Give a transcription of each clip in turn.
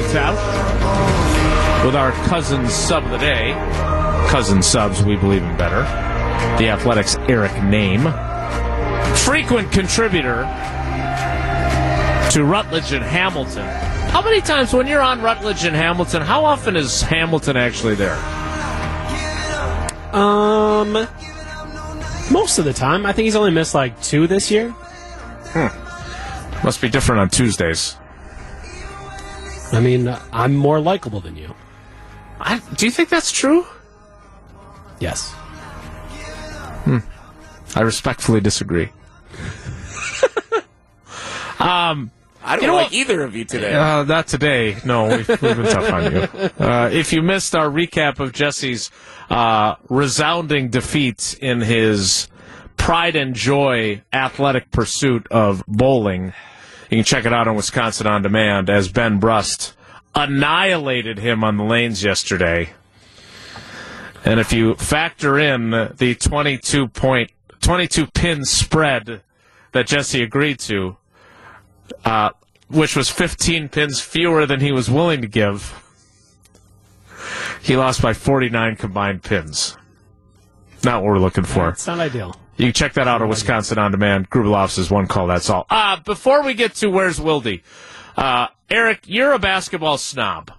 o'clock hour of Willie and Tab with our cousin sub of the day. Cousin subs, we believe in better. The Athletics Eric Nehm. Frequent contributor to Rutledge and Hamilton. How many times when you're on Rutledge and Hamilton, how often is Hamilton actually there? Um, most of the time. I think he's only missed like two this year. Must be different on Tuesdays. I mean, I'm more likable than you. I, do you think that's true? Yes. I respectfully disagree. um, I don't You know like what? either of you today. uh, not today. No, we've, we've been tough on you. Uh, if you missed our recap of Jesse's uh, resounding defeat in his pride and joy athletic pursuit of bowling, you can check it out on Wisconsin On Demand as Ben Brust annihilated him on the lanes yesterday. And if you factor in the 22 point, 22 pin spread that Jesse agreed to, uh, which was 15 pins fewer than he was willing to give, he lost by 49 combined pins. Not what we're looking for. It's not ideal. You can check that out on Wisconsin On Demand. Grubeloff's is one call, that's all. Uh, before we get to Where's Wildy, uh, Eric, you're a basketball snob.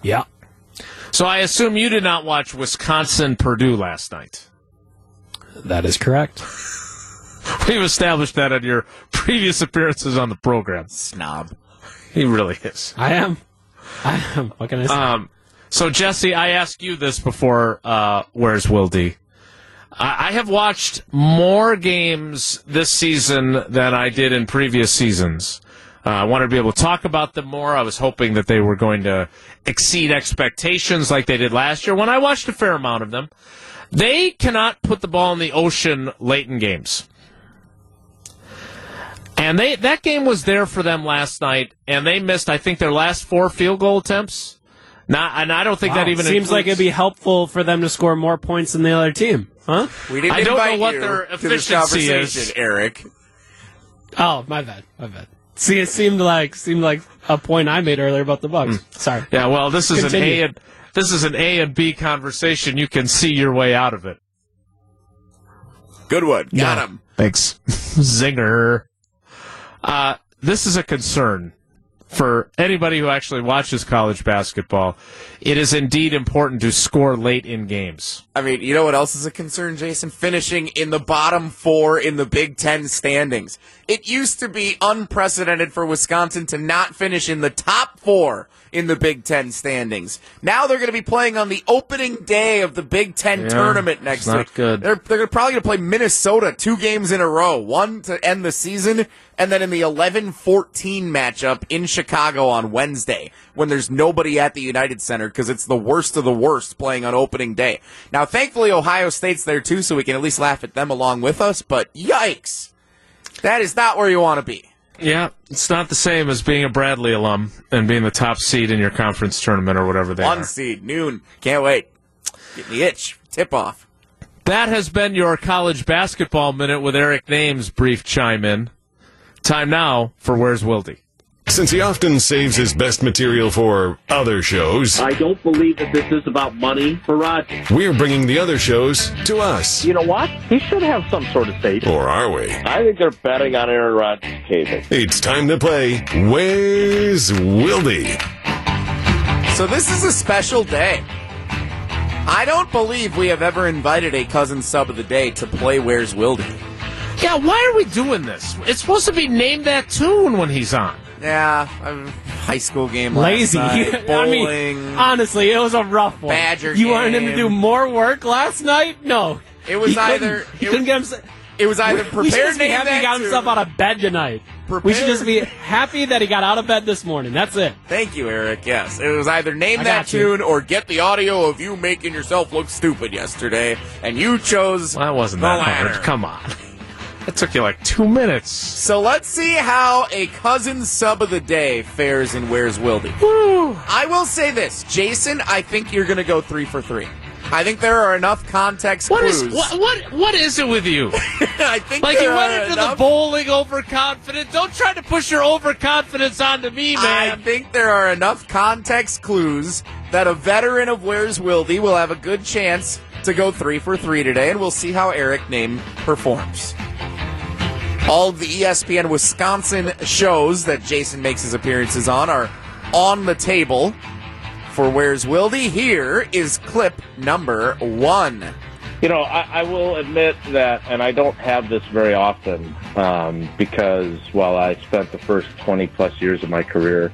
Yeah. So I assume you did not watch Wisconsin Purdue last night. That is correct. We've established that on your previous appearances on the program. Snob. He really is. I am. I am. What can I say? Um, so Jesse, I asked you this before. Uh, where's Wildy? I, I have watched more games this season than I did in previous seasons. Uh, I wanted to be able to talk about them more. I was hoping that they were going to exceed expectations like they did last year when I watched a fair amount of them. They cannot put the ball in the ocean late in games. And they that game was there for them last night, and they missed, I think, their last four field goal attempts. Not, and I don't think that even seems like it'd be helpful for them to score more points than the other team, huh? We didn't I don't know invite what you their to this efficiency conversation, is. Eric. Oh, my bad. My bad. See, it seemed like seemed like a point I made earlier about the Bucks. Sorry. Yeah, well, this is an A and this is an A and B conversation. You can see your way out of it. Good one. Got Yeah. him. Thanks, Zinger. Uh, this is a concern for anybody who actually watches college basketball. It is indeed important to score late in games. I mean, you know what else is a concern, Jason? Finishing in the bottom four in the Big Ten standings. It used to be unprecedented for Wisconsin to not finish in the top four in the Big Ten standings. Now they're going to be playing on the opening day of the Big Ten Yeah, tournament next week. good. They're, they're probably going to play Minnesota two games in a row, one to end the season, and then in the 11 14 matchup in Chicago on Wednesday when there's nobody at the United Center because it's the worst of the worst playing on opening day. Now, thankfully, Ohio State's there too, so we can at least laugh at them along with us, but yikes! That is not where you want to be. Yeah, it's not the same as being a Bradley alum and being the top seed in your conference tournament or whatever they One are. seed, noon. Can't wait. Get the itch. Tip off. That has been your college basketball minute with Eric Nehm's brief chime in. Time now for Where's Wildy? Since he often saves his best material for other shows, I don't believe that this is about money for Roger. we're bringing the other shows to us. You know what? He should have some sort of stake. Or are we? I think they're betting on Aaron Rodgers caving. It's time to play Where's Wildy? So this is a special day. I don't believe we have ever invited a cousin sub of the day to play Where's Wildy. Yeah, why are we doing this? It's supposed to be named that tune when he's on. Yeah, I'm high school game Lazy. night, I mean, honestly, it was a rough one. Badger You wanted him to do more work last night? No. It was He couldn't- either- He it couldn't was- get himself. it was either We should prepared just be happy he got himself out of bed tonight. We should just be happy that he got out of bed this morning. That's it. Thank you, Eric. Yes, it was either name I that tune or get the audio of you making yourself look stupid yesterday, and you chose Well, that wasn't that latter. hard. Come on. That took you like two minutes. So let's see how a cousin sub of the day fares in Where's Wildy. I will say this, Jason. I think you're going to go three for three. I think there are enough context What is clues. what, what what is it with you? I think Like you went into the bowling overconfident. Don't try to push your overconfidence onto me, man. I think there are enough context clues that a veteran of Where's Wildy will have a good chance to go three for three today, and we'll see how Eric Nehm performs. All the ESPN Wisconsin shows that Jason makes his appearances on are on the table for Where's Wildy. Here is clip number one. You know, I, I will admit that, and I don't have this very often um, because while I spent the first 20 plus years of my career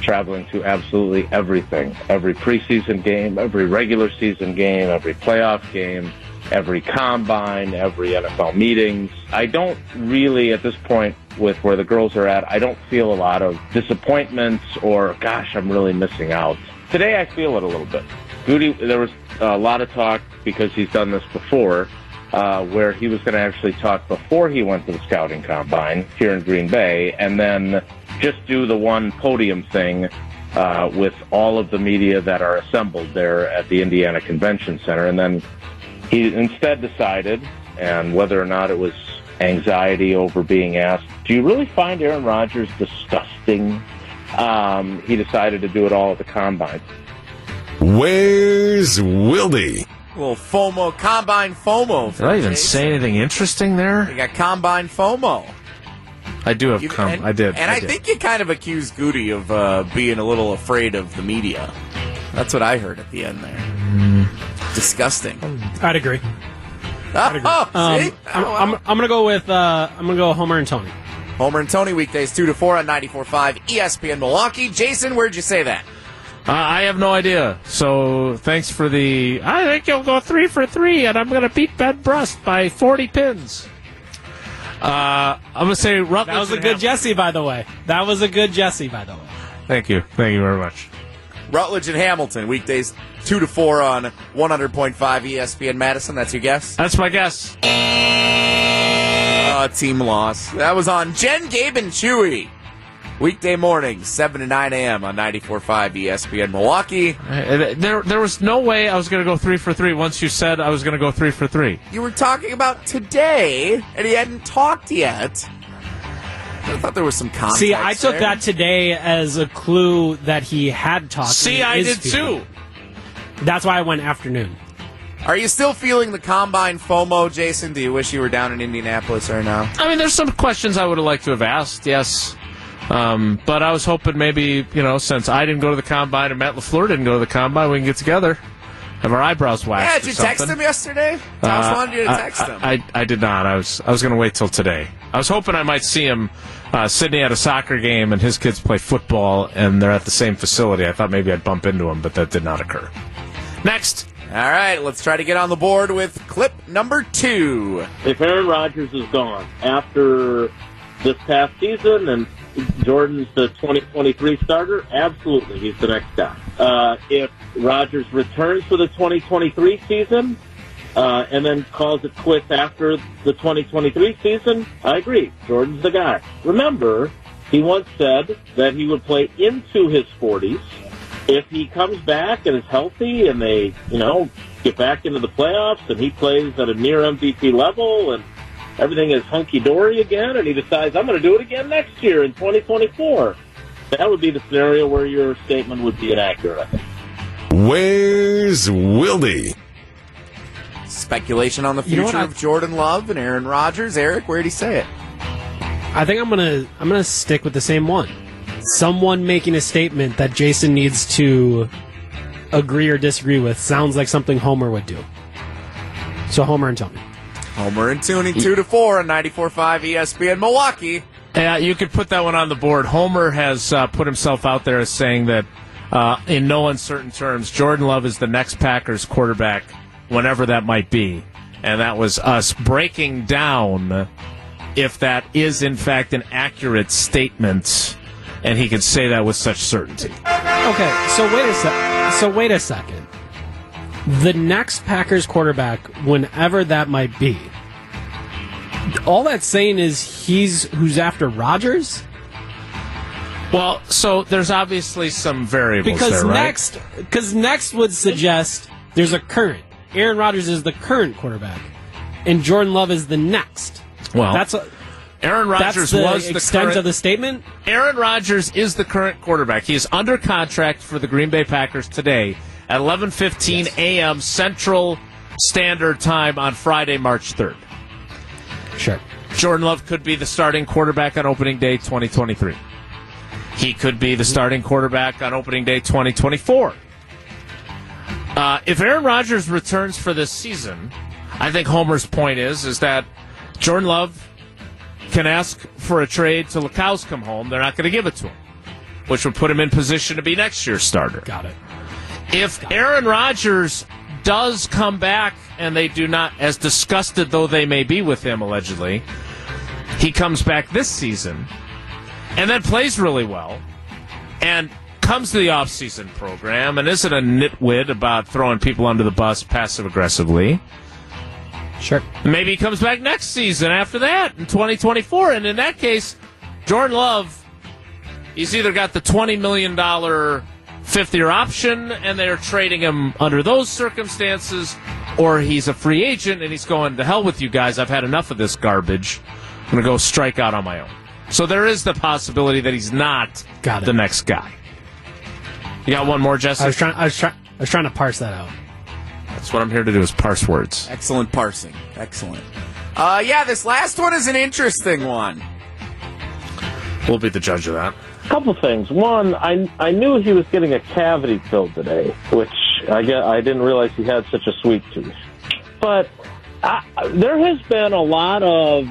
traveling to absolutely everything every preseason game, every regular season game, every playoff game, every combine, every NFL meetings. I don't really, at this point, with where the girls are at, I don't feel a lot of disappointments or, gosh, I'm really missing out. Today I feel it a little bit. Gutey, there was a lot of talk because he's done this before, uh, where he was going to actually talk before he went to the scouting combine here in Green Bay, and then just do the one podium thing uh, with all of the media that are assembled there at the Indiana Convention Center, and then he instead decided, and whether or not it was anxiety over being asked, "Do you really find Aaron Rodgers disgusting?" Um, he decided to do it all at the combine. Where's Wildy? Well, FOMO, combine FOMO. Did I even Jason. say anything interesting there? You got combine FOMO. I do have You- come. and- I did. And I, did. think you kind of accused Gutey of uh, being a little afraid of the media. That's what I heard at the end there. Hmm. Disgusting. I'd agree. Oh, Um, see? I'm, I'm, I'm gonna go with uh, I'm gonna go Homer and Tony. Homer and Tony weekdays 2 to 4 on 94.5 ESPN Milwaukee. Jason, where'd you say that? Uh, I have no idea. So thanks for the. I think you'll go three for three, and I'm going to beat Ben Brust by 40 pins. Uh, I'm going to say Rutledge. That was a and good Ham- Jesse, by the way. That was a good Jesse, by the way. Thank you. Thank you very much. Rutledge and Hamilton weekdays 2 to 4 on 100.5 ESPN Madison. That's your guess? That's my guess. Uh, team loss. That was on Jen, Gabe, and Chewy. Weekday morning, 7 to 9 a.m. on 94.5 ESPN Milwaukee. Uh, There, there was no way I was going to go three for three once you said I was going to go three for three. You were talking about today, and he hadn't talked yet. I thought there was some context. See, I took there. that today as a clue that he had talked. See, I did feeling. too. That's why I went afternoon. Are you still feeling the combine FOMO, Jason? Do you wish you were down in Indianapolis right now? I mean, there's some questions I would have liked to have asked, yes. Um, but I was hoping maybe, you know, since I didn't go to the combine and Matt LaFleur didn't go to the combine, we can get together, have our eyebrows waxed. Yeah, or did you text him yesterday? Tausch Uh, wanted you to I- text him. I, I, I did not. I was I was going to wait till today. I was hoping I might see him. Uh, Sydney had a soccer game, and his kids play football, and they're at the same facility. I thought maybe I'd bump into him, but that did not occur. Next, All right, let's try to get on the board with clip number two. if Aaron Rodgers is gone after this past season and Jordan's the 2023 starter, absolutely, he's the next guy. Uh, if Rodgers returns for the 2023 season uh, and then calls it quits after the 2023 season, I agree. Jordan's the guy. Remember, he once said that he would play into his 40s if he comes back and is healthy and they, you know, get back into the playoffs and he plays at a near MVP level and everything is hunky dory again and he decides I'm going to do it again next year in 2024, that would be the scenario where your statement would be inaccurate. Where's Wildy? Speculation on the You know future of Jordan Love and Aaron Rodgers. Eric, where'd he say it? I think I'm gonna I'm gonna stick with the same one. Someone making a statement that Jason needs to agree or disagree with sounds like something Homer would do. So Homer and Tony. Homer and Tooney, 2 to 4 on 94.5 ESPN Milwaukee. Yeah, you could put that one on the board. Homer has uh, put himself out there as saying that, uh, in no uncertain terms, Jordan Love is the next Packers quarterback, whenever that might be. And that was us breaking down if that is, in fact, an accurate statement, and he could say that with such certainty. Okay, so wait a sec. So wait a second. The next Packers quarterback, whenever that might be, all that's saying is he's who's after Rodgers. Well, so there's obviously some variables Because there, right? next, because next would suggest there's a current. Aaron Rodgers is the current quarterback, and Jordan Love is the next. Well, That's a, Aaron that's Rodgers the was the extent current, of the statement. Aaron Rodgers is the current quarterback. He is under contract for the Green Bay Packers today at 11:15 a.m. Central Standard Time on Friday, March 3rd. Sure. Jordan Love could be the starting quarterback on opening day 2023. He could be the starting quarterback on opening day 2024. Uh, if Aaron Rodgers returns for this season, I think Homer's point is is that Jordan Love can ask for a trade till the cows come home. They're not going to give it to him, which would put him in position to be next year's starter. Got it. If Aaron Rodgers does come back and they do not, as disgusted though they may be with him allegedly, he comes back this season and then plays really well and comes to the offseason program and isn't a nitwit about throwing people under the bus passive aggressively. Sure. Maybe he comes back next season after that in 2024. And in that case, Jordan Love, he's either got the $20 million fifth year option and they're trading him under those circumstances, or he's a free agent and he's going, to hell with you guys. I've had enough of this garbage. I'm going to go strike out on my own. So there is the possibility that he's not Got the next guy. You got one more, Jesse? I was trying. I was trying. I was trying to parse that out. That's what I'm here to do is parse words. Excellent parsing. Excellent. Uh, yeah, this last one is an interesting one. We'll be the judge of that. A couple things. One, I I knew he was getting a cavity filled today, which I get. I didn't realize he had such a sweet tooth. But I, there has been a lot of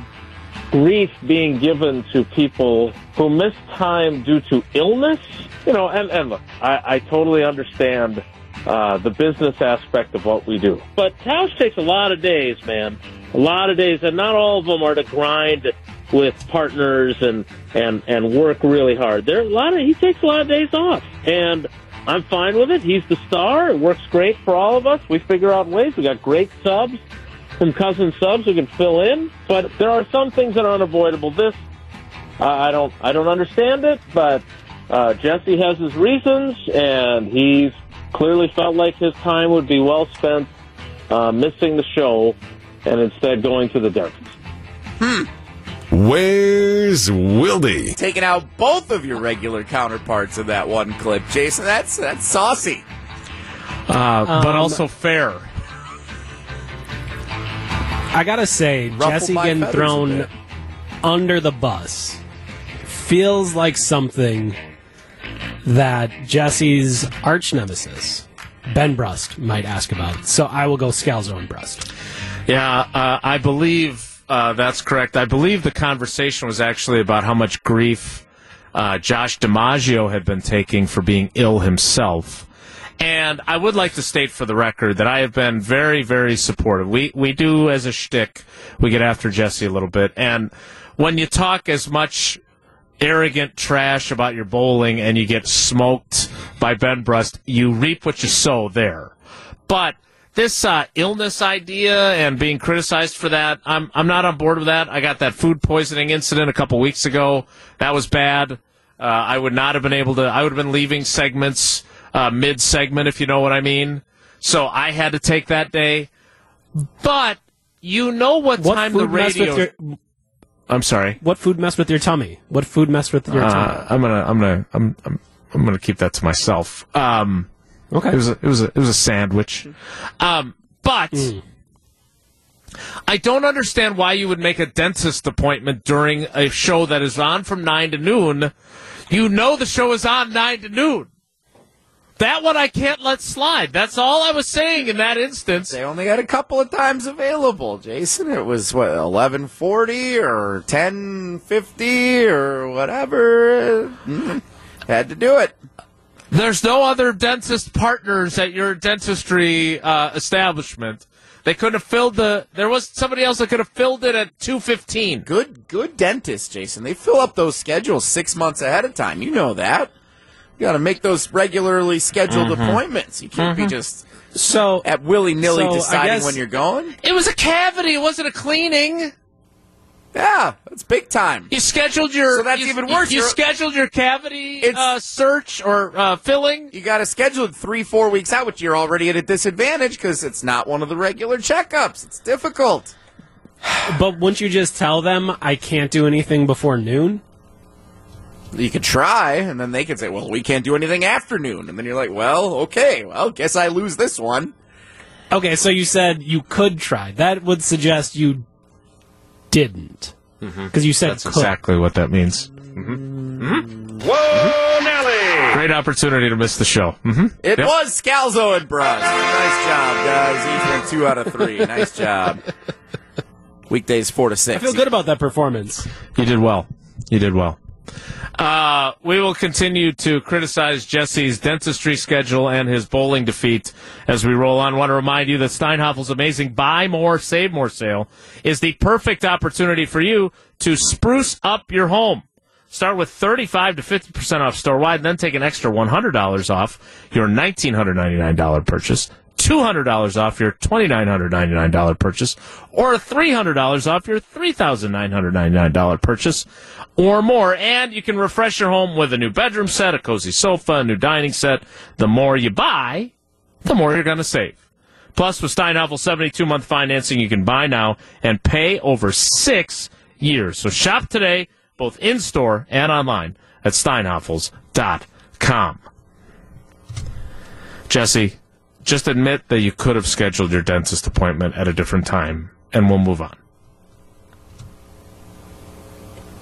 grief being given to people who miss time due to illness. You know, and and look, I, I totally understand uh, the business aspect of what we do, but Tausch takes a lot of days, man. A lot of days, and not all of them are to grind with partners and and and work really hard. There a lot of he takes a lot of days off, and I'm fine with it. He's the star. It works great for all of us. We figure out ways. We got great subs, some cousin subs who can fill in, but there are some things that are unavoidable. This uh, I don't I don't understand it, but uh, Jesse has his reasons, and he's clearly felt like his time would be well spent uh, missing the show and instead going to the dentist. Hmm. Where's Wildy? Taking out both of your regular counterparts in that one clip, Jason. That's that's saucy. Uh, but Um, also fair. I gotta say, Ruffled Jesse getting thrown under the bus feels like something that Jesse's arch nemesis, Ben Brust, might ask about. So I will go Scalzo and Brust. Yeah, uh, I believe uh, that's correct. I believe the conversation was actually about how much grief uh, Josh DiMaggio had been taking for being ill himself. And I would like to state for the record that I have been very, very supportive. We we do as a shtick, we get after Jesse a little bit, and when you talk as much arrogant trash about your bowling and you get smoked by Ben Brust, you reap what you sow there. But this uh, illness idea and being criticized for that, I'm I'm not on board with that. I got that food poisoning incident a couple weeks ago. That was bad. Uh, I would not have been able to. I would have been leaving segments uh, mid segment, if you know what I mean. So I had to take that day. But you know what, What time the radio. I'm sorry. What food messed with your tummy? What food messed with your tummy? Uh, I'm gonna, I'm gonna, I'm, I'm, I'm gonna keep that to myself. Um, Okay. it was, a, it was, a, it was a sandwich. Um, but I don't understand why you would make a dentist appointment during a show that is on from nine to noon. You know the show is on nine to noon. That one I can't let slide. That's all I was saying in that instance. They only had a couple of times available, Jason. It was what eleven forty or ten fifty or whatever. Mm, had to do it. There's no other dentist partners at your dentistry uh, establishment. They couldn't have filled the. There was somebody else that could have filled it at two fifteen. Good, good dentist, Jason. They fill up those schedules six months ahead of time. You know that. You got to make those regularly scheduled appointments. You can't be just so at willy nilly So, deciding when you're going. It was a cavity. It wasn't a cleaning. Yeah, that's big time. You scheduled your. So that's you- even worse. You You're- scheduled your cavity uh, search or uh, filling. You got to schedule it three, four weeks out, which you're already at a disadvantage because it's not one of the regular checkups. It's difficult. But wouldn't you just tell them I can't do anything before noon? You could try, and then they could say, "Well, we can't do anything afternoon," and then you're like, "Well, okay, well, guess I lose this one." Okay, so you said you could try. That would suggest you didn't. Mm-hmm. Because you said That's could. exactly what that means. Mm-hmm. Mm-hmm. Whoa, Nelly! Great opportunity to miss the show. hmm It Yep. was Scalzo and Brust. Nice job, guys. Ethan, two out of three. Nice job. Weekdays four to six. I feel good about that performance. You did well. You did well. Uh, we will continue to criticize Jesse's dentistry schedule and his bowling defeat as we roll on. I want to remind you that Steinhafel's amazing buy more, save more sale is the perfect opportunity for you to spruce up your home. Start with 35 to 50% off store wide, then take an extra $100 off your $1,999 purchase. $200 off your $2,999 purchase, or $300 off your $3,999 purchase, or more. And you can refresh your home with a new bedroom set, a cozy sofa, a new dining set. The more you buy, the more you're going to save. Plus, with Steinhafel 72 month financing, you can buy now and pay over six years. So shop today, both in store and online at steinhafels.com. Jesse, just admit that you could have scheduled your dentist appointment at a different time, and we'll move on.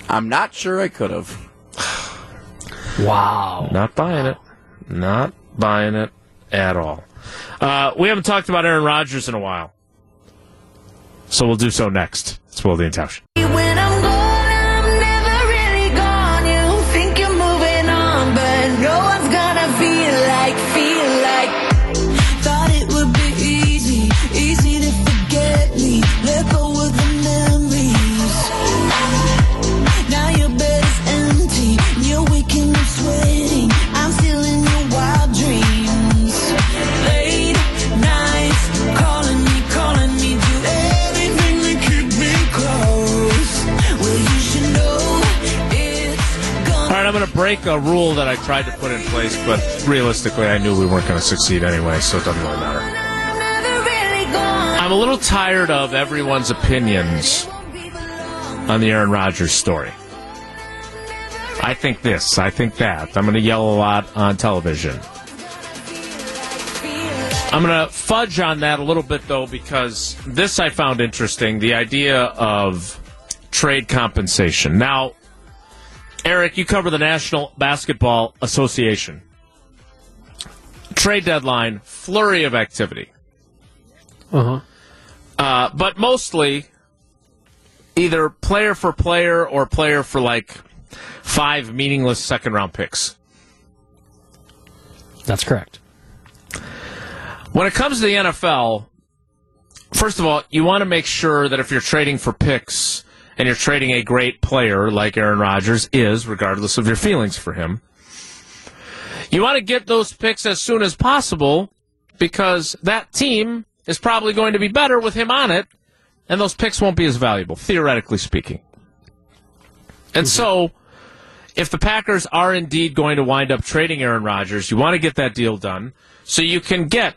I'm not sure I could have. Wow. Not buying it. Not buying it at all. Uh, we haven't talked about Aaron Rodgers in a while. So we'll do so next. It's Will and Tausch. Break a rule that I tried to put in place, but realistically, I knew we weren't going to succeed anyway, so it doesn't really matter. I'm a little tired of everyone's opinions on the Aaron Rodgers story. I think this, I think that. I'm going to yell a lot on television. I'm going to fudge on that a little bit, though, because this I found interesting the idea of trade compensation. Now, Eric, you cover the National Basketball Association. Trade deadline, flurry of activity. Uh huh. Uh, but mostly either player for player or player for like five meaningless second round picks. That's correct. When it comes to the NFL, first of all, you want to make sure that if you're trading for picks and you're trading a great player like Aaron Rodgers is, regardless of your feelings for him, you want to get those picks as soon as possible because that team is probably going to be better with him on it, and those picks won't be as valuable, theoretically speaking. And mm-hmm. so, if the Packers are indeed going to wind up trading Aaron Rodgers, you want to get that deal done so you can get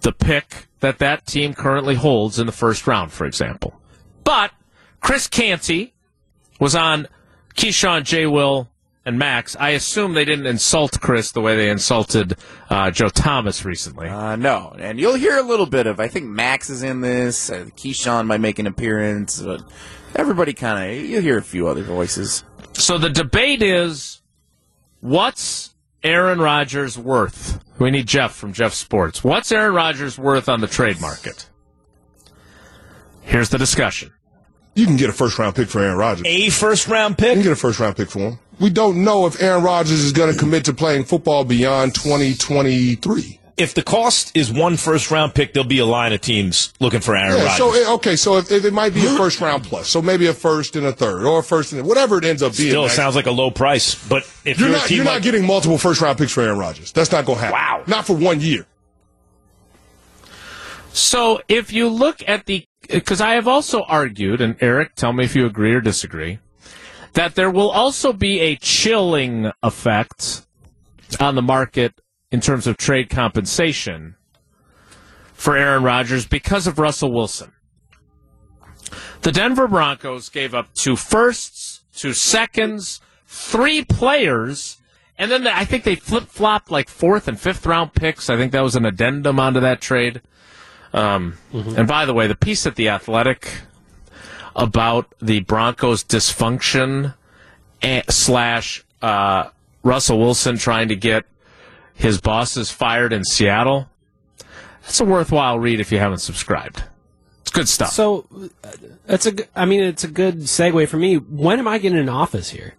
the pick that that team currently holds in the first round, for example. But Chris Canty was on Keyshawn, J. Will, and Max. I assume they didn't insult Chris the way they insulted uh, Joe Thomas recently. Uh, no, and you'll hear a little bit of. I think Max is in this. Uh, Keyshawn might make an appearance. But everybody kind of. You'll hear a few other voices. So the debate is what's Aaron Rodgers worth? We need Jeff from Jeff Sports. What's Aaron Rodgers worth on the trade market? Here's the discussion. You can get a first round pick for Aaron Rodgers. A first round pick? You can get a first round pick for him. We don't know if Aaron Rodgers is going to commit to playing football beyond 2023. If the cost is one first round pick, there'll be a line of teams looking for Aaron Yeah, Rodgers. so okay, so if, if it might be a first round plus, so maybe a first and a third, or a first and whatever it ends up being. Still Max, sounds like a low price, but if you're you're, a not team you're like not getting multiple first round picks for Aaron Rodgers. That's not going to happen. Wow. not for one year. So if you look at the because I have also argued, and Eric, tell me if you agree or disagree, that there will also be a chilling effect on the market in terms of trade compensation for Aaron Rodgers because of Russell Wilson. The Denver Broncos gave up two firsts, two seconds, three players, and then I think they flip flopped like fourth and fifth round picks. I think that was an addendum onto that trade. Um, And by the way, the piece at the Athletic about the Broncos' dysfunction slash uh, Russell Wilson trying to get his bosses fired in Seattle. That's a worthwhile read if you haven't subscribed. It's good stuff. So uh, it's a. I mean, it's a good segue for me. When am I getting an office here?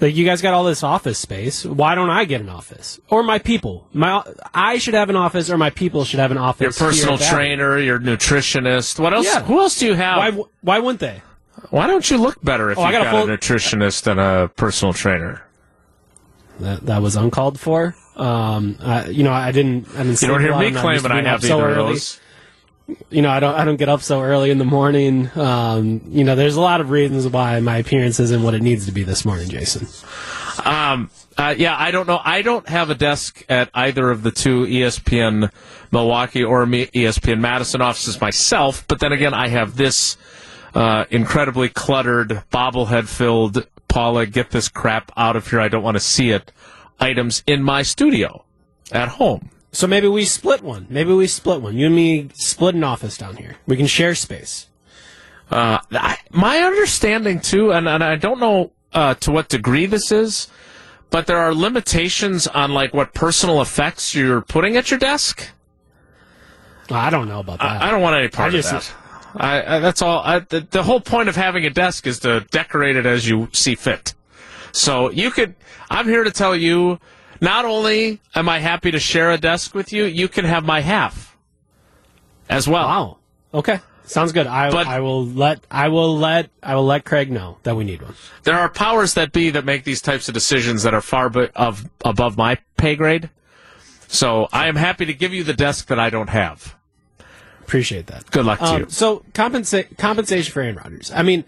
Like you guys got all this office space. Why don't I get an office? Or my people? My I should have an office, or my people should have an office. your personal here at Babbitt. trainer, your nutritionist. What else? Yeah. Who else do you have? Why? Why, wouldn't they? Why don't you look better if Oh, you've got got, a a nutritionist and a personal trainer? That, that was uncalled for. Um, I, you know, I didn't. I didn't. You don't hear me I'm not used to claiming I have so either of early. those. You know, I don't I don't get up so early in the morning. Um, you know, there's a lot of reasons why my appearance isn't what it needs to be this morning, Jason. Um, uh, yeah, I don't know. I don't have a desk at either of the two ESPN Milwaukee or ESPN Madison offices myself. But then again, I have this uh, incredibly cluttered, bobblehead filled, Paula, get this crap out of here. I don't want to see it. Items in my studio at home. So maybe we split one. Maybe we split one. You and me split an office down here. We can share space. Uh, I, my understanding too, and, and I don't know uh, to what degree this is, but there are limitations on like what personal effects you're putting at your desk. I don't know about that. I, I don't want any part I of that. I, that's all. I, the, the whole point of having a desk is to decorate it as you see fit. So you could. I'm here to tell you. Not only am I happy to share a desk with you, you can have my half as well. Wow. Okay. Sounds good. I, But- I will let I will let I will let Craig know that we need one. There are powers that be that make these types of decisions that are far be- of above my pay grade. So I am happy to give you the desk that I don't have. Appreciate that. Good luck to Um, you. so compensa- compensation for Aaron Rodgers. I mean,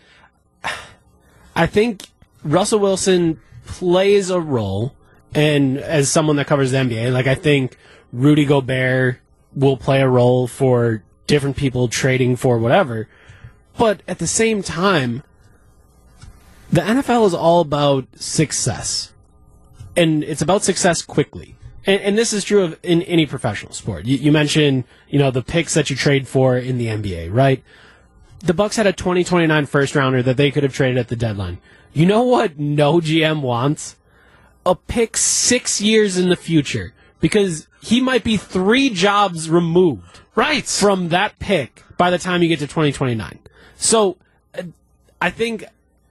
I think Russell Wilson plays a role, and as someone that covers the NBA, like I think Rudy Gobert will play a role for different people trading for whatever. But at the same time, the NFL is all about success, and it's about success quickly. And, and this is true of in any professional sport. You, you mentioned, you know, the picks that you trade for in the NBA, right? The Bucks had a 2029 first rounder that they could have traded at the deadline. You know what no GM wants? A pick six years in the future because he might be three jobs removed Right. from that pick by the time you get to 2029. So uh, I think,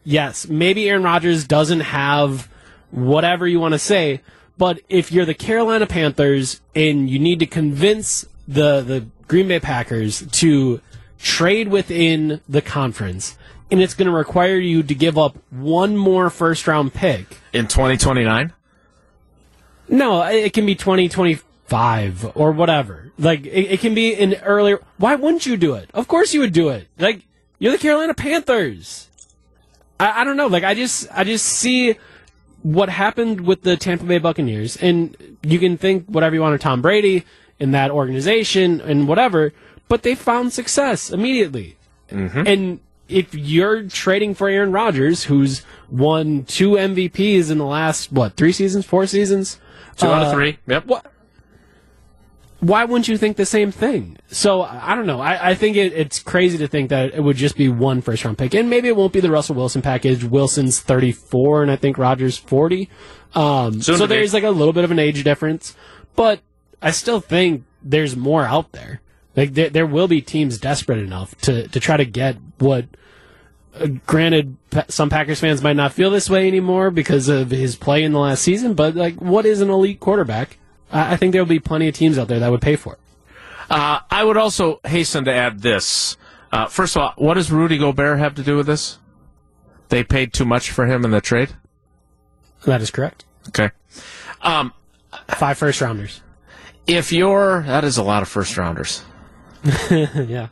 yes, maybe Aaron Rodgers doesn't have whatever you want to say, but if you're the Carolina Panthers and you need to convince the, the Green Bay Packers to trade within the conference, and it's going to require you to give up one more first round pick. in 2029. No, it can be 2025 or whatever. Like, it, it can be an earlier. Why wouldn't you do it? Of course you would do it. Like, you're the Carolina Panthers. I, I don't know. Like, I just, I just see what happened with the Tampa Bay Buccaneers, and you can think whatever you want of Tom Brady in that organization and whatever, but they found success immediately. Mm-hmm. And if you're trading for Aaron Rodgers, who's won two MVPs in the last what three seasons, four seasons, Two out uh, of three. Yep. What? Why wouldn't you think the same thing? So I don't know. I, I think it, it's crazy to think that it would just be one first round pick, and maybe it won't be the Russell Wilson package. Wilson's thirty four, and I think Rodgers forty. Um, so there's like a little bit of an age difference, but I still think there's more out there. Like there, there will be teams desperate enough to to try to get what. Uh, granted, some Packers fans might not feel this way anymore because of his play in the last season, but like, what is an elite quarterback? I I think there will be plenty of teams out there that would pay for it. Uh, I would also hasten to add this. Uh, first of all, what does Rudy Gobert have to do with this? They paid too much for him in the trade. That is correct. Okay. Um, Five first rounders. if you're that is a lot of first rounders. yeah.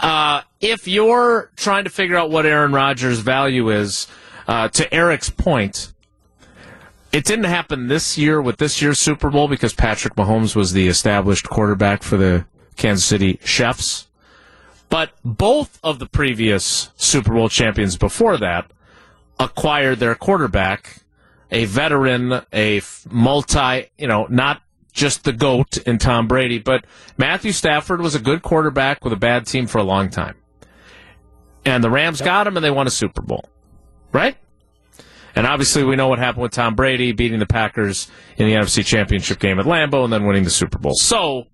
Uh, if you're trying to figure out what Aaron Rodgers' value is, uh, to Eric's point, it didn't happen this year with this year's Super Bowl because Patrick Mahomes was the established quarterback for the Kansas City Chiefs. But both of the previous Super Bowl champions before that acquired their quarterback, a veteran, a multi, you know, not just the GOAT in Tom Brady, but Matthew Stafford was a good quarterback with a bad team for a long time. And the Rams got him and they won a Super Bowl. Right? And obviously, we know what happened with Tom Brady beating the Packers in the NFC Championship game at Lambeau and then winning the Super Bowl. So,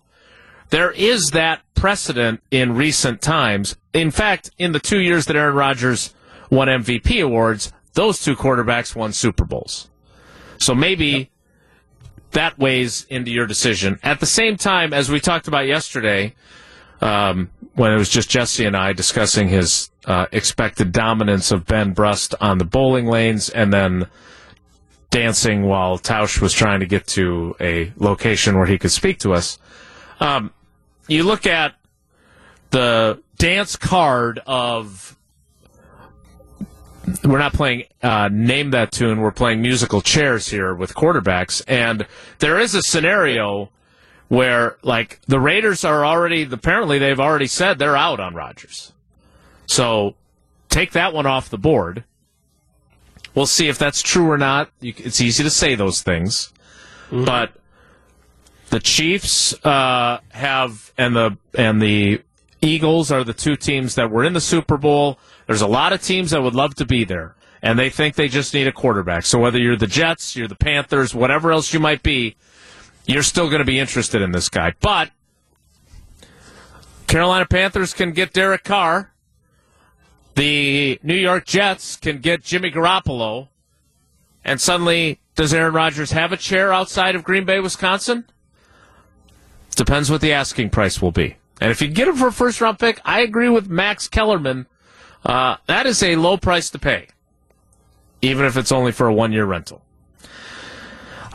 there is that precedent in recent times. In fact, in the two years that Aaron Rodgers won MVP awards, those two quarterbacks won Super Bowls. So maybe that weighs into your decision. At the same time, as we talked about yesterday, um, when it was just Jesse and I discussing his uh, expected dominance of Ben Brust on the bowling lanes and then dancing while Tausch was trying to get to a location where he could speak to us. Um, you look at the dance card of we're not playing uh, name that tune. We're playing musical chairs here with quarterbacks. And there is a scenario where like the raiders are already apparently they've already said they're out on rodgers so take that one off the board. We'll see if that's true or not. You- it's easy to say those things. But the Chiefs uh, have and the and the Eagles are the two teams that were in the Super Bowl. There's a lot of teams that would love to be there, and they think they just need a quarterback. So whether you're the Jets, you're the Panthers, whatever else you might be, you're still going to be interested in this guy. But Carolina Panthers can get Derek Carr. The New York Jets can get Jimmy Garoppolo. And suddenly, does Aaron Rodgers have a chair outside of Green Bay, Wisconsin? Depends what the asking price will be. And if you get him for a first round pick, I agree with Max Kellerman. Uh, that is a low price to pay, even if it's only for a one year rental.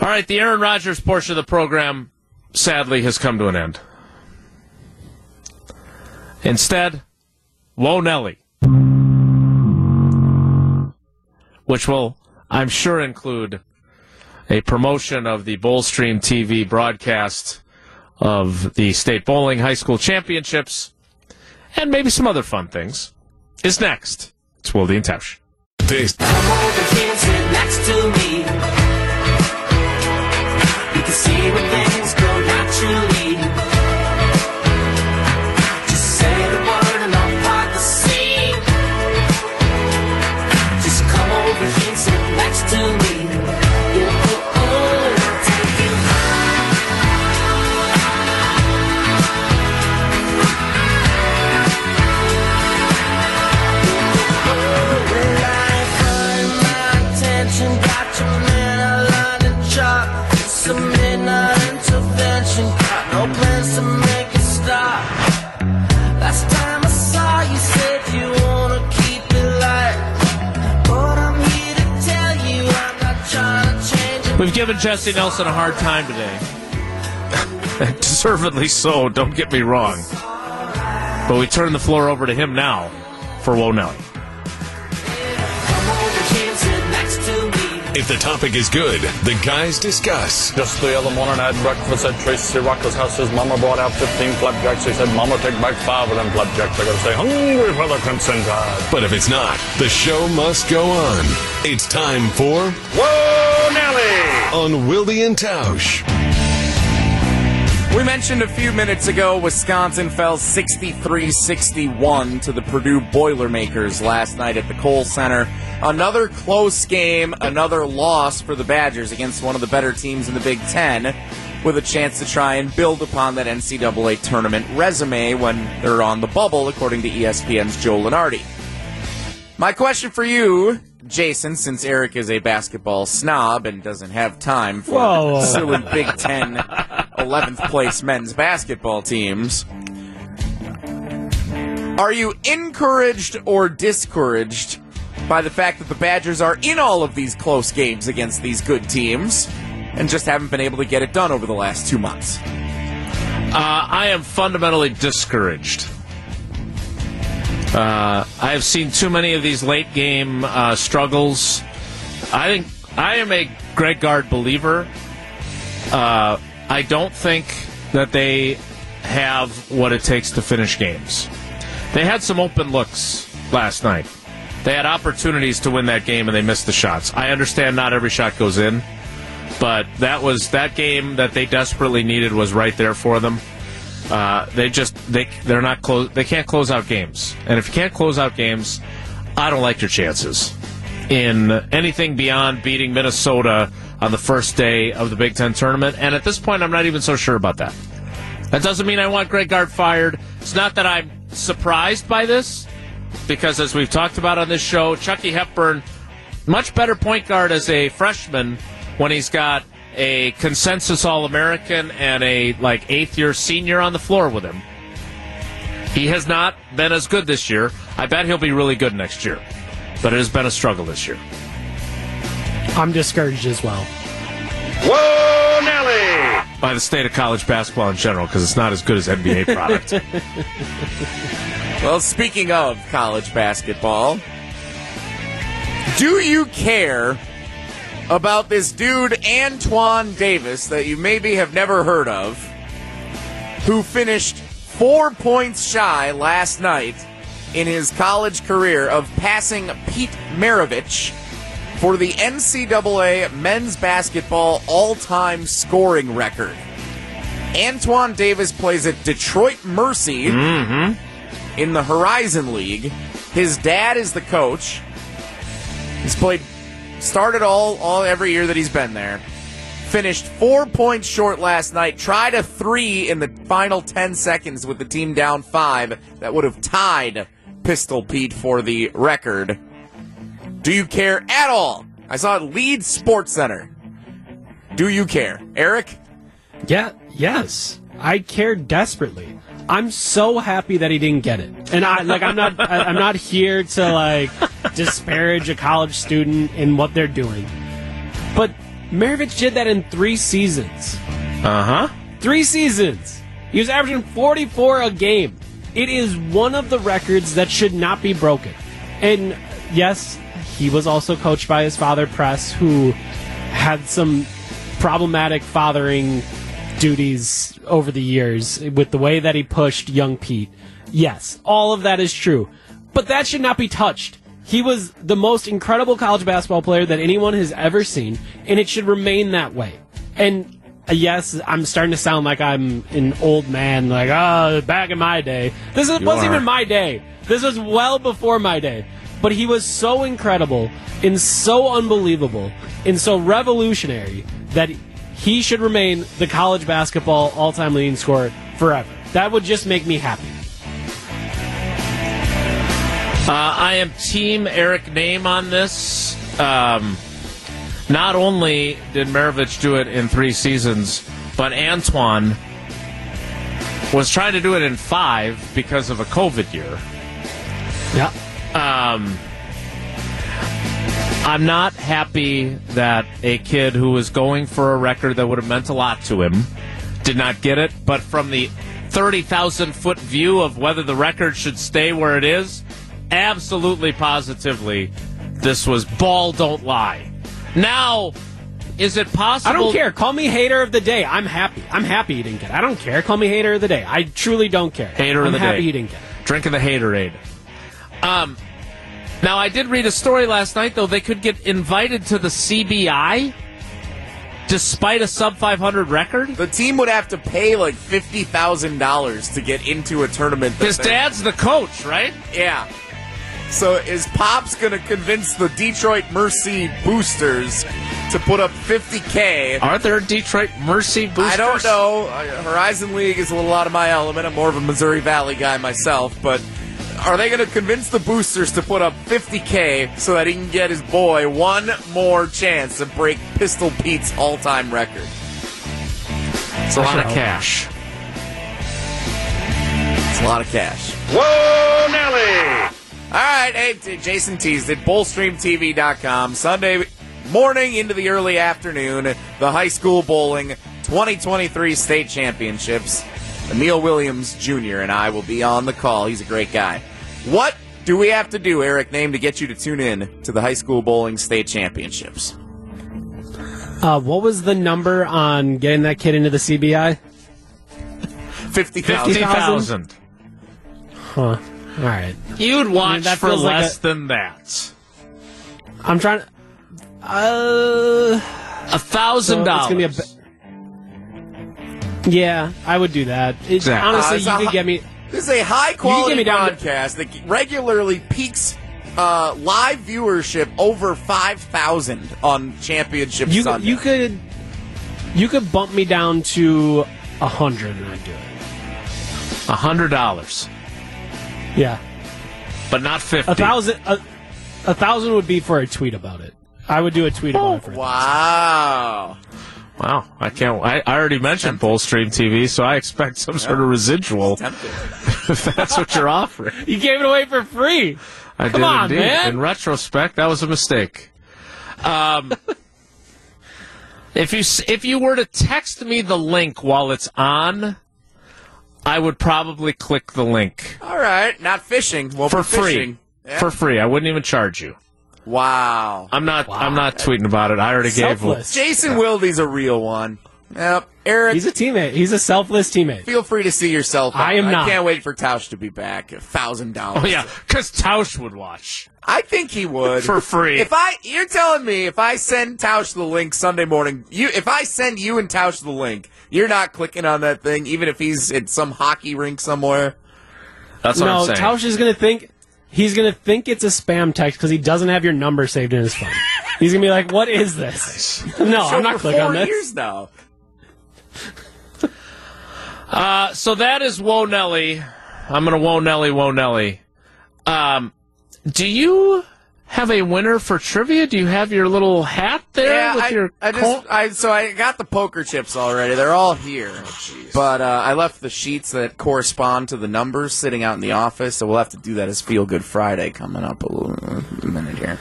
All right, the Aaron Rodgers portion of the program sadly has come to an end. Instead, Whoa Nelly, which will, I'm sure, include a promotion of the Bowlstream TV broadcast of the state bowling high school championships and maybe some other fun things is next. It's Wildy and Tausch. This Come We've given Jesse Nelson a hard time today. Deservedly so, don't get me wrong. But we turn the floor over to him now for Whoa Nelly. if the topic is good, the guys discuss. Just the other morning I had breakfast at Tracy Rocker's house. His mama brought out 15 flapjacks. He said, Mama, take back five of them flapjacks. I gotta stay hungry for the Crimson Tide. But if it's not, the show must go on. It's time for Whoa, Nelly! On Wildy and Tausch. We mentioned a few minutes ago Wisconsin fell 63 61 to the Purdue Boilermakers last night at the Kohl Center. Another close game, another loss for the Badgers against one of the better teams in the Big Ten, with a chance to try and build upon that NCAA tournament resume when they're on the bubble, according to ESPN's Joe Lunardi. My question for you, Jason, since Eric is a basketball snob and doesn't have time for Whoa. silly Big Ten 11th place men's basketball teams, are you encouraged or discouraged by the fact that the Badgers are in all of these close games against these good teams and just haven't been able to get it done over the last two months? Uh, I am fundamentally discouraged. Uh, I have seen too many of these late game uh, struggles. I think I am a Greg Gard believer. Uh, I don't think that they have what it takes to finish games. They had some open looks last night. They had opportunities to win that game and they missed the shots. I understand not every shot goes in, but that was that game that they desperately needed was right there for them. Uh, they just they they're not close. They can't close out games, and if you can't close out games, I don't like your chances in anything beyond beating Minnesota on the first day of the Big Ten tournament. And at this point, I'm not even so sure about that. That doesn't mean I want Greg Gard fired. It's not that I'm surprised by this, because as we've talked about on this show, Chucky Hepburn, much better point guard as a freshman when he's got a consensus All American and a like eighth year senior on the floor with him. He has not been as good this year. I bet he'll be really good next year, but it has been a struggle this year. I'm discouraged as well. Whoa, Nelly! By the state of college basketball in general, because it's not as good as NBA product. Well, speaking of college basketball, do you care about this dude, Antoine Davis, that you maybe have never heard of, who finished four points shy last night in his college career of passing Pete Maravich for the NCAA men's basketball all time scoring record? Antoine Davis plays at Detroit Mercy mm-hmm. in the Horizon League. His dad is the coach. He's played, started all, all every year that he's been there. Finished four points short last night. Tried a three in the final 10 seconds with the team down five. That would have tied Pistol Pete for the record. Do you care at all? I saw it Leeds Sports Center. Do you care? Eric? Yeah, yes. I care desperately. I'm so happy that he didn't get it. And I like I'm not I, I'm not here to like disparage a college student in what they're doing. But Maravich did that in 3 seasons. Uh huh. 3 seasons. He was averaging 44 a game. It is one of the records that should not be broken. And yes, he was also coached by his father Press who had some problematic fathering duties over the years with the way that he pushed young Pete. Yes, all of that is true. But that should not be touched. He was the most incredible college basketball player that anyone has ever seen, and it should remain that way. And uh, yes, I'm starting to sound like I'm an old man, like, oh, back in my day. This is, wasn't are. even my day. This was well before my day. But he was so incredible and so unbelievable and so revolutionary that he should remain the college basketball all time leading scorer forever. That would just make me happy. Uh, I am Team Eric Nehm on this. Um, not only did Maravich do it in three seasons, but Antoine was trying to do it in five because of a COVID year. Yeah. Um, I'm not happy that a kid who was going for a record that would have meant a lot to him did not get it. But from the 30,000 foot view of whether the record should stay where it is, absolutely positively, this was ball don't lie. Now, is it possible? I don't care. Call me hater of the day. I'm happy. I'm happy he didn't get it. I don't care. Call me hater of the day. I truly don't care. Hater I'm of the happy day. he didn't get it. Drinking the haterade. Um, now I did read a story last night though. They could get invited to the CBI despite a sub 500 record. The team would have to pay like $50,000 to get into a tournament. His dad's the coach, right? Yeah. So is Pops going to convince the Detroit Mercy boosters to put up 50K? Are there Detroit Mercy boosters? I don't know. Horizon League is a little out of my element. I'm more of a Missouri Valley guy myself, but are they going to convince the boosters to put up 50K so that he can get his boy one more chance to break Pistol Pete's all time record? It's a lot of cash. It's a lot of cash. Whoa, Nelly! All right, hey, Jason teased it. BullstreamTV.com. Sunday morning into the early afternoon, the high school bowling 2023 state championships. Emil Williams Jr. and I will be on the call. He's a great guy. What do we have to do, Eric Nehm, to get you to tune in to the high school bowling state championships? Uh, what was the number on getting that kid into the CBI? Fifty thousand. 50,000. Huh. All right. You'd watch that for feels like less a- than that. I'm trying. Uh, A thousand So it's gonna be a dollars. Yeah, I would do that. It, Exactly. Honestly, Uh, you could hi- get me. This is a high quality me down to- broadcast that regularly peaks uh, live viewership over five thousand on Championship You Sunday. you could you could bump me down to a hundred and I'd do it. A hundred dollars, Yeah, but not fifty. a thousand. A, a thousand would be for a tweet about it. I would do a tweet about it for a wow. Wow, I can't. I, I already mentioned Bullstream TV, so I expect some sort of residual if that's what you're offering. You gave it away for free. I Come did on, indeed. man. In retrospect, that was a mistake. Um, if you if you were to text me the link while it's on, I would probably click the link All right, not fishing. Well, for free. Fishing. Yeah. For free, I wouldn't even charge you. Wow. I'm not. I'm not tweeting about it. I already gave. Selfless. Jason Wilde's a real one. Yep. Eric, He's a teammate. He's a selfless teammate. feel free to see yourself. I am out. not. I can't wait for Tausch to be back. A thousand dollars. Oh yeah, because Tausch would watch. I think he would For free. If I, you're telling me, if I send Tausch the link Sunday morning, you, if I send you and Tausch the link, you're not clicking on that thing, even if he's at some hockey rink somewhere. That's what no, I'm saying. Tausch is gonna think he's gonna think it's a spam text because he doesn't have your number saved in his phone. He's gonna be like, "What is this?" No, Show I'm not clicking on this. years now. Uh, so that is Whoa Nelly. I'm gonna Whoa Nelly, Whoa Nelly. Um, do you have a winner for trivia? Do you have your little hat there Yeah, with I, your? I col- just, I, so I got the poker chips already. They're all here. but uh, I left the sheets that correspond to the numbers sitting out in the office, so we'll have to do that as Feel Good Friday coming up a, little, a minute here.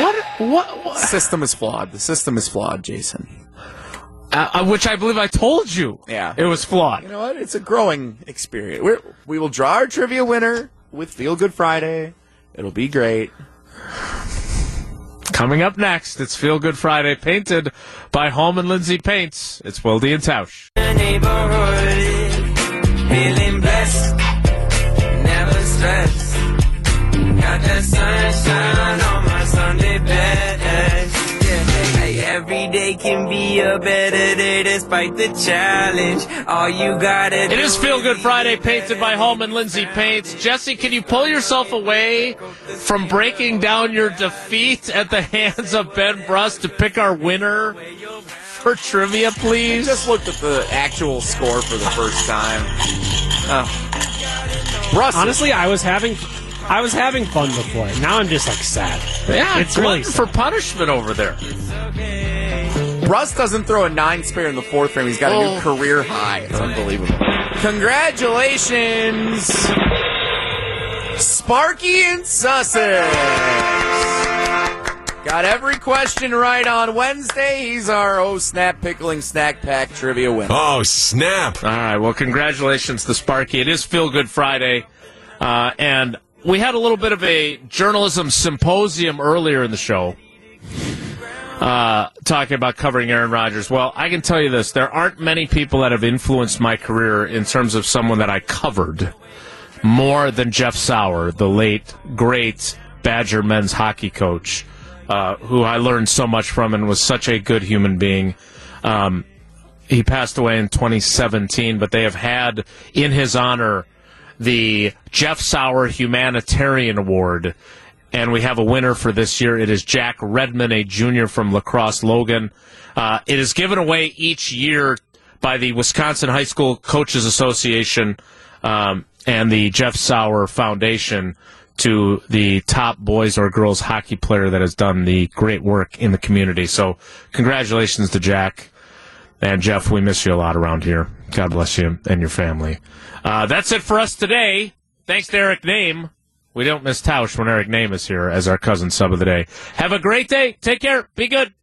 what? What? what? System is flawed. The system is flawed, Jason. Uh, uh, which I believe I told you. Yeah. it was flawed. You know what? It's a growing experience. We're, we will draw our trivia winner with Feel Good Friday. It'll be great. Coming up next, it's Feel Good Friday, painted by Hallman Lindsay Paints. It's Wildy and Tausch. neighborhood, feeling blessed, never stressed. Got that sunshine on my Sunday best. Yeah, hey, every day can be a better day despite the challenge. All you gotta do It is Feel Good Friday, painted by Hallman Lindsay Paints. Jesse, can you pull yourself away from breaking down your defeat at the hands of Ben Brust to pick our winner for trivia, please? Just looked at the actual score for the first time. Oh. Russ, Honestly, I was having, I was having fun before. Now I'm just like sad. yeah, it's it's really glutton for punishment over there. Russ doesn't throw a nine spare in the fourth frame. He's got a Oh. new career high. It's unbelievable. Congratulations, Sparky and Sussex. Got every question right on Wednesday. He's our oh snap pickling snack pack trivia winner. Oh, snap. All right. Well, congratulations to Sparky. It is Feel Good Friday. Uh, and we had a little bit of a journalism symposium earlier in the show. Uh, talking about covering Aaron Rodgers. Well, I can tell you this. There aren't many people that have influenced my career in terms of someone that I covered more than Jeff Sauer, the late, great Badger men's hockey coach, uh, who I learned so much from and was such a good human being. Um, he passed away in 2017, but they have had in his honor the Jeff Sauer Humanitarian Award. And we have a winner for this year. It is Jack Redman, a junior from La Crosse Logan. Uh, it is given away each year by the Wisconsin High School Coaches Association um, and the Jeff Sauer Foundation to the top boys or girls hockey player that has done the great work in the community. So, congratulations to Jack. And Jeff, we miss you a lot around here. God bless you and your family. Uh, that's it for us today. Thanks to Eric Nehm. We don't miss Tausch when Eric Nehm is here as our cousin sub of the day. Have a great day. Take care. Be good.